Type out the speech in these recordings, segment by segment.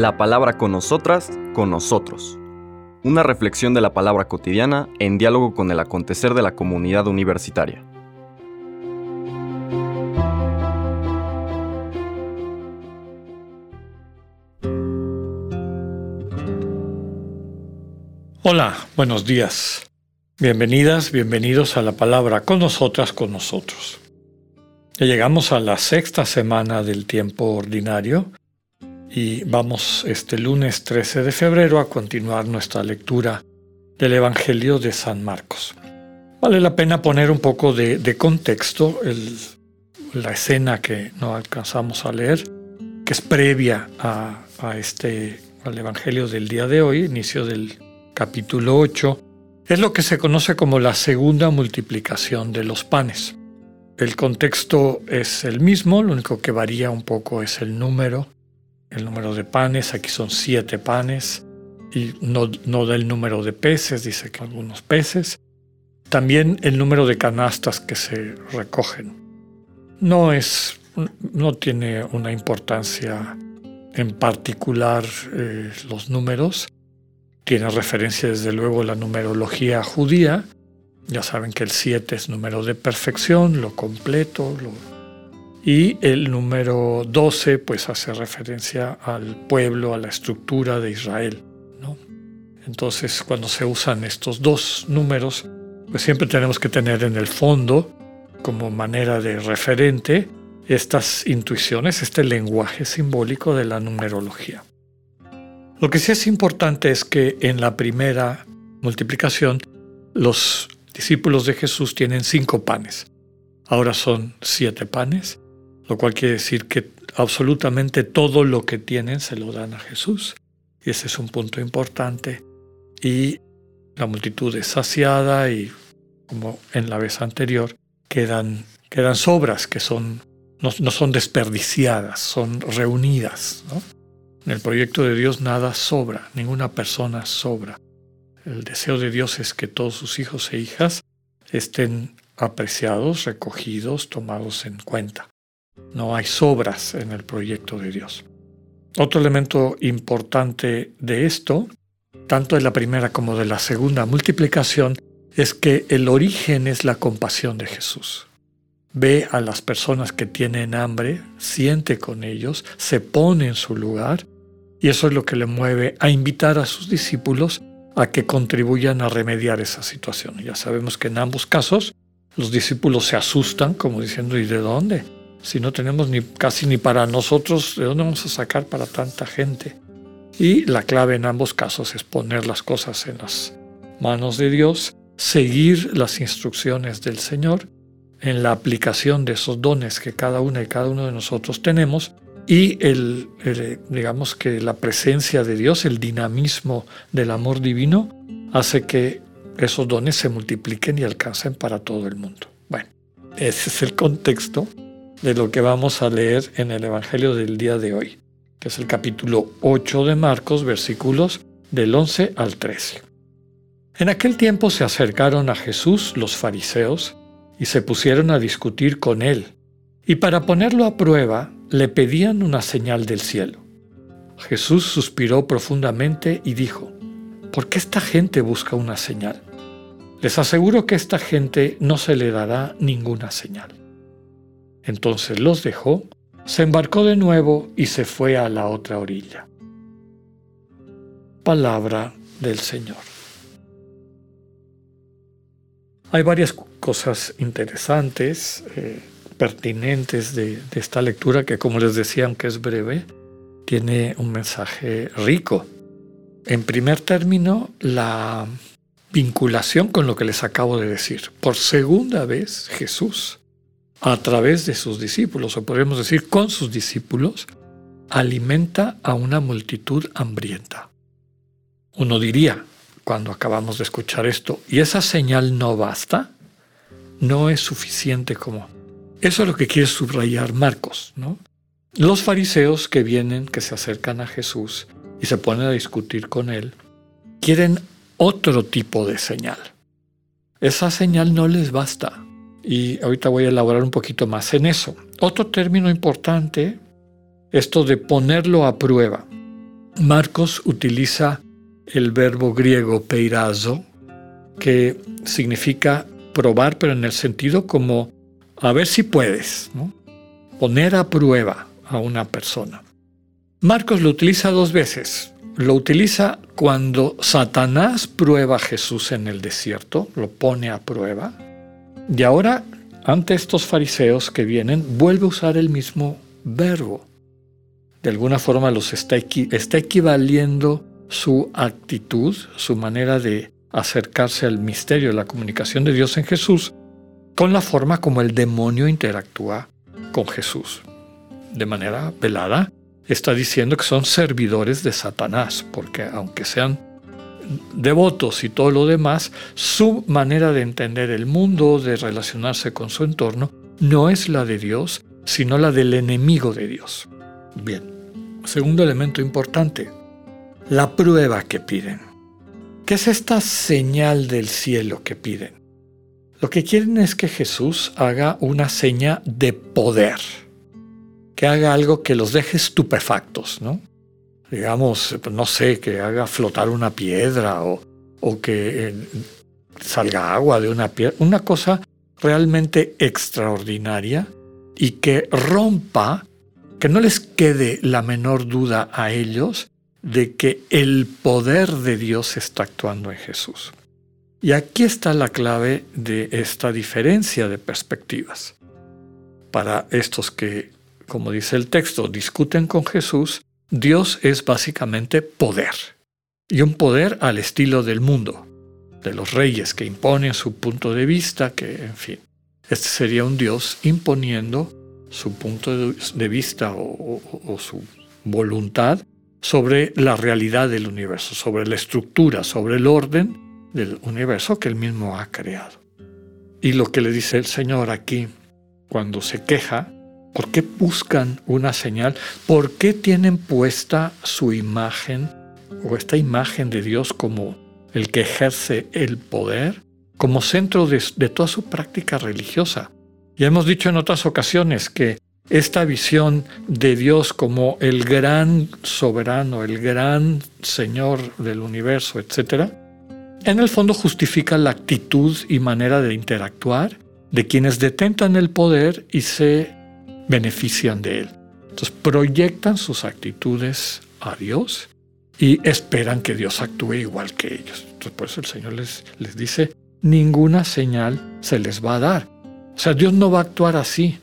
La palabra con nosotras, con nosotros. Una reflexión de la palabra cotidiana en diálogo con el acontecer de la comunidad universitaria. Hola, buenos días. Bienvenidas, bienvenidos a la palabra con nosotras, con nosotros. Ya llegamos a la sexta semana del tiempo ordinario y vamos este lunes 13 de febrero a continuar nuestra lectura del Evangelio de San Marcos. Vale la pena poner un poco de, contexto la escena que no alcanzamos a leer, que es previa a, este, al Evangelio del día de hoy, inicio del capítulo 8, es lo que se conoce como la segunda multiplicación de los panes. El contexto es el mismo, lo único que varía un poco es el número, el número de panes, aquí son siete panes, y no, no da el número de peces, dice que algunos peces. También el número de canastas que se recogen. No es, no tiene una importancia en particular eh, los números. Tiene referencia desde luego la numerología judía, ya saben que el 7 es número de perfección, lo completo, y el número 12 pues hace referencia al pueblo, a la estructura de Israel. ¿no? Entonces cuando se usan estos dos números, pues siempre tenemos que tener en el fondo como manera de referente estas intuiciones, este lenguaje simbólico de la numerología. Lo que sí es importante es que en la primera multiplicación los discípulos de Jesús tienen cinco panes. Ahora son siete panes, lo cual quiere decir que absolutamente todo lo que tienen se lo dan a Jesús. Y ese es un punto importante. Y la multitud es saciada y, como en la vez anterior, quedan, quedan sobras que son, no, son desperdiciadas, son reunidas. En el proyecto de Dios nada sobra, ninguna persona sobra. El deseo de Dios es que todos sus hijos e hijas estén apreciados, recogidos, tomados en cuenta. No hay sobras en el proyecto de Dios. Otro elemento importante de esto, tanto de la primera como de la segunda multiplicación, es que el origen es la compasión de Jesús. Ve a las personas que tienen hambre, siente con ellos, se pone en su lugar, y eso es lo que le mueve a invitar a sus discípulos a que contribuyan a remediar esa situación. Ya sabemos que en ambos casos los discípulos se asustan como diciendo ¿y de dónde? Si no tenemos ni casi ni para nosotros, ¿de dónde vamos a sacar para tanta gente? Y la clave en ambos casos es poner las cosas en las manos de Dios, seguir las instrucciones del Señor en la aplicación de esos dones que cada una y cada uno de nosotros tenemos y el, digamos que la presencia de Dios, el dinamismo del amor divino, hace que esos dones se multipliquen y alcancen para todo el mundo. Bueno, ese es el contexto de lo que vamos a leer en el Evangelio del día de hoy, que es el capítulo 8 de Marcos, versículos del 11 al 13. En aquel tiempo se acercaron a Jesús los fariseos y se pusieron a discutir con él, y para ponerlo a prueba le pedían una señal del cielo. Jesús suspiró profundamente y dijo, ¿por qué esta gente busca una señal? Les aseguro que esta gente no se le dará ninguna señal. Entonces los dejó, se embarcó de nuevo y se fue a la otra orilla. Palabra del Señor. Hay varias cosas interesantes. Eh, pertinentes de, esta lectura que, como les decía, aunque es breve, tiene un mensaje rico. En primer término, la vinculación con lo que les acabo de decir. Por segunda vez, Jesús, a través de sus discípulos, o podríamos decir con sus discípulos, alimenta a una multitud hambrienta. Uno diría, cuando acabamos de escuchar esto, ¿y esa señal no basta? No es suficiente como eso es lo que quiere subrayar Marcos, ¿no? Los fariseos que vienen, que se acercan a Jesús y se ponen a discutir con él, quieren otro tipo de señal. Esa señal no les basta. Y ahorita voy a elaborar un poquito más en eso. Otro término importante, esto de ponerlo a prueba. Marcos utiliza el verbo griego peirazo, que significa probar, pero en el sentido como a ver si puedes, poner a prueba a una persona. Marcos lo utiliza dos veces. Lo utiliza cuando Satanás prueba a Jesús en el desierto, lo pone a prueba. Y ahora, ante estos fariseos que vienen, vuelve a usar el mismo verbo. De alguna forma los está, está equivaliendo su actitud, su manera de acercarse al misterio de la comunicación de Dios en Jesús, con la forma como el demonio interactúa con Jesús. De manera velada, está diciendo que son servidores de Satanás, porque aunque sean devotos y todo lo demás, su manera de entender el mundo, de relacionarse con su entorno, no es la de Dios, sino la del enemigo de Dios. Bien, segundo elemento importante, la prueba que piden. ¿Qué es esta señal del cielo que piden? Lo que quieren es que Jesús haga una seña de poder, que haga algo que los deje estupefactos, ¿no? Digamos, no sé, que haga flotar una piedra o, o que eh, salga agua de una piedra, una cosa realmente extraordinaria y que rompa, que no les quede la menor duda a ellos de que el poder de Dios está actuando en Jesús. Y aquí está la clave de esta diferencia de perspectivas. Para estos que, como dice el texto, discuten con Jesús, Dios es básicamente poder. Y un poder al estilo del mundo, de los reyes que imponen su punto de vista, que, en fin, este sería un Dios imponiendo su punto de vista o, su voluntad sobre la realidad del universo, sobre la estructura, sobre el orden del universo que él mismo ha creado. Y lo que le dice el Señor aquí, cuando se queja, ¿por qué buscan una señal? ¿Por qué tienen puesta su imagen o esta imagen de Dios como el que ejerce el poder, como centro de, toda su práctica religiosa? Ya hemos dicho en otras ocasiones que esta visión de Dios como el gran soberano, el gran Señor del universo, etc., en el fondo justifica la actitud y manera de interactuar de quienes detentan el poder y se benefician de él. Entonces proyectan sus actitudes a Dios y esperan que Dios actúe igual que ellos. Entonces por eso el Señor les, les dice, ninguna señal se les va a dar. O sea, Dios no va a actuar así.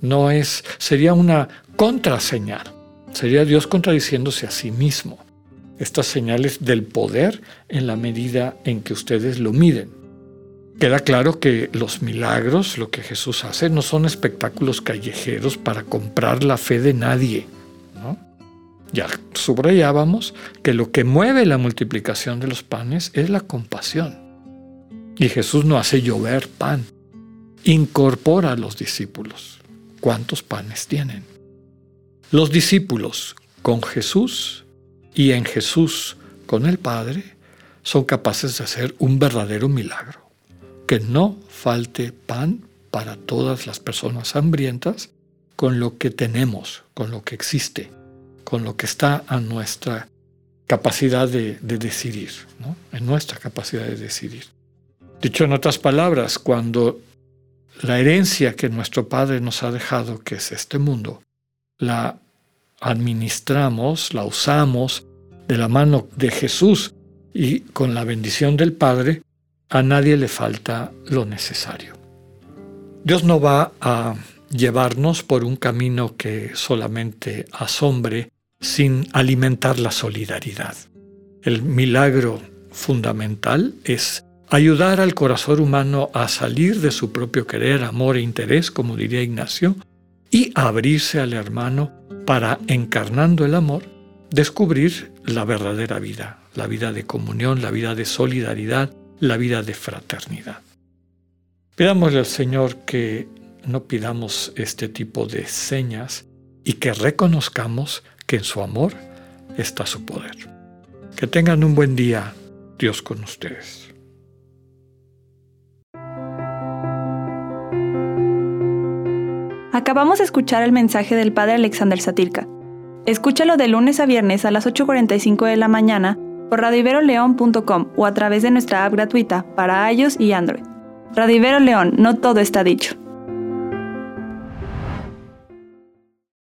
No es, sería una contraseñal. Sería Dios contradiciéndose a sí mismo. Estas señales del poder en la medida en que ustedes lo miden. Queda claro que los milagros, lo que Jesús hace, no son espectáculos callejeros para comprar la fe de nadie. Ya subrayábamos que lo que mueve la multiplicación de los panes es la compasión. Y Jesús no hace llover pan, incorpora a los discípulos cuántos panes tienen. Los discípulos con Jesús y en Jesús con el Padre son capaces de hacer un verdadero milagro. Que no falte pan para todas las personas hambrientas con lo que tenemos, con lo que existe, con lo que está a nuestra capacidad de, decidir, en nuestra capacidad de decidir. Dicho en otras palabras, cuando la herencia que nuestro Padre nos ha dejado, que es este mundo, la administramos, la usamos de la mano de Jesús y con la bendición del Padre, a nadie le falta lo necesario. Dios no va a llevarnos por un camino que solamente asombre sin alimentar la solidaridad. El milagro fundamental es ayudar al corazón humano a salir de su propio querer, amor e interés, como diría Ignacio, y abrirse al hermano para, encarnando el amor, descubrir la verdadera vida, la vida de comunión, la vida de solidaridad, la vida de fraternidad. Pidámosle al Señor que no pidamos este tipo de señas y que reconozcamos que en su amor está su poder. Que tengan un buen día, Dios con ustedes. Acabamos de escuchar el mensaje del padre Alexander Satirka. Escúchalo de lunes a viernes a las 8.45 de la mañana por radiveroleón.com o a través de nuestra app gratuita para iOS y Android. Radio Ibero León, no todo está dicho.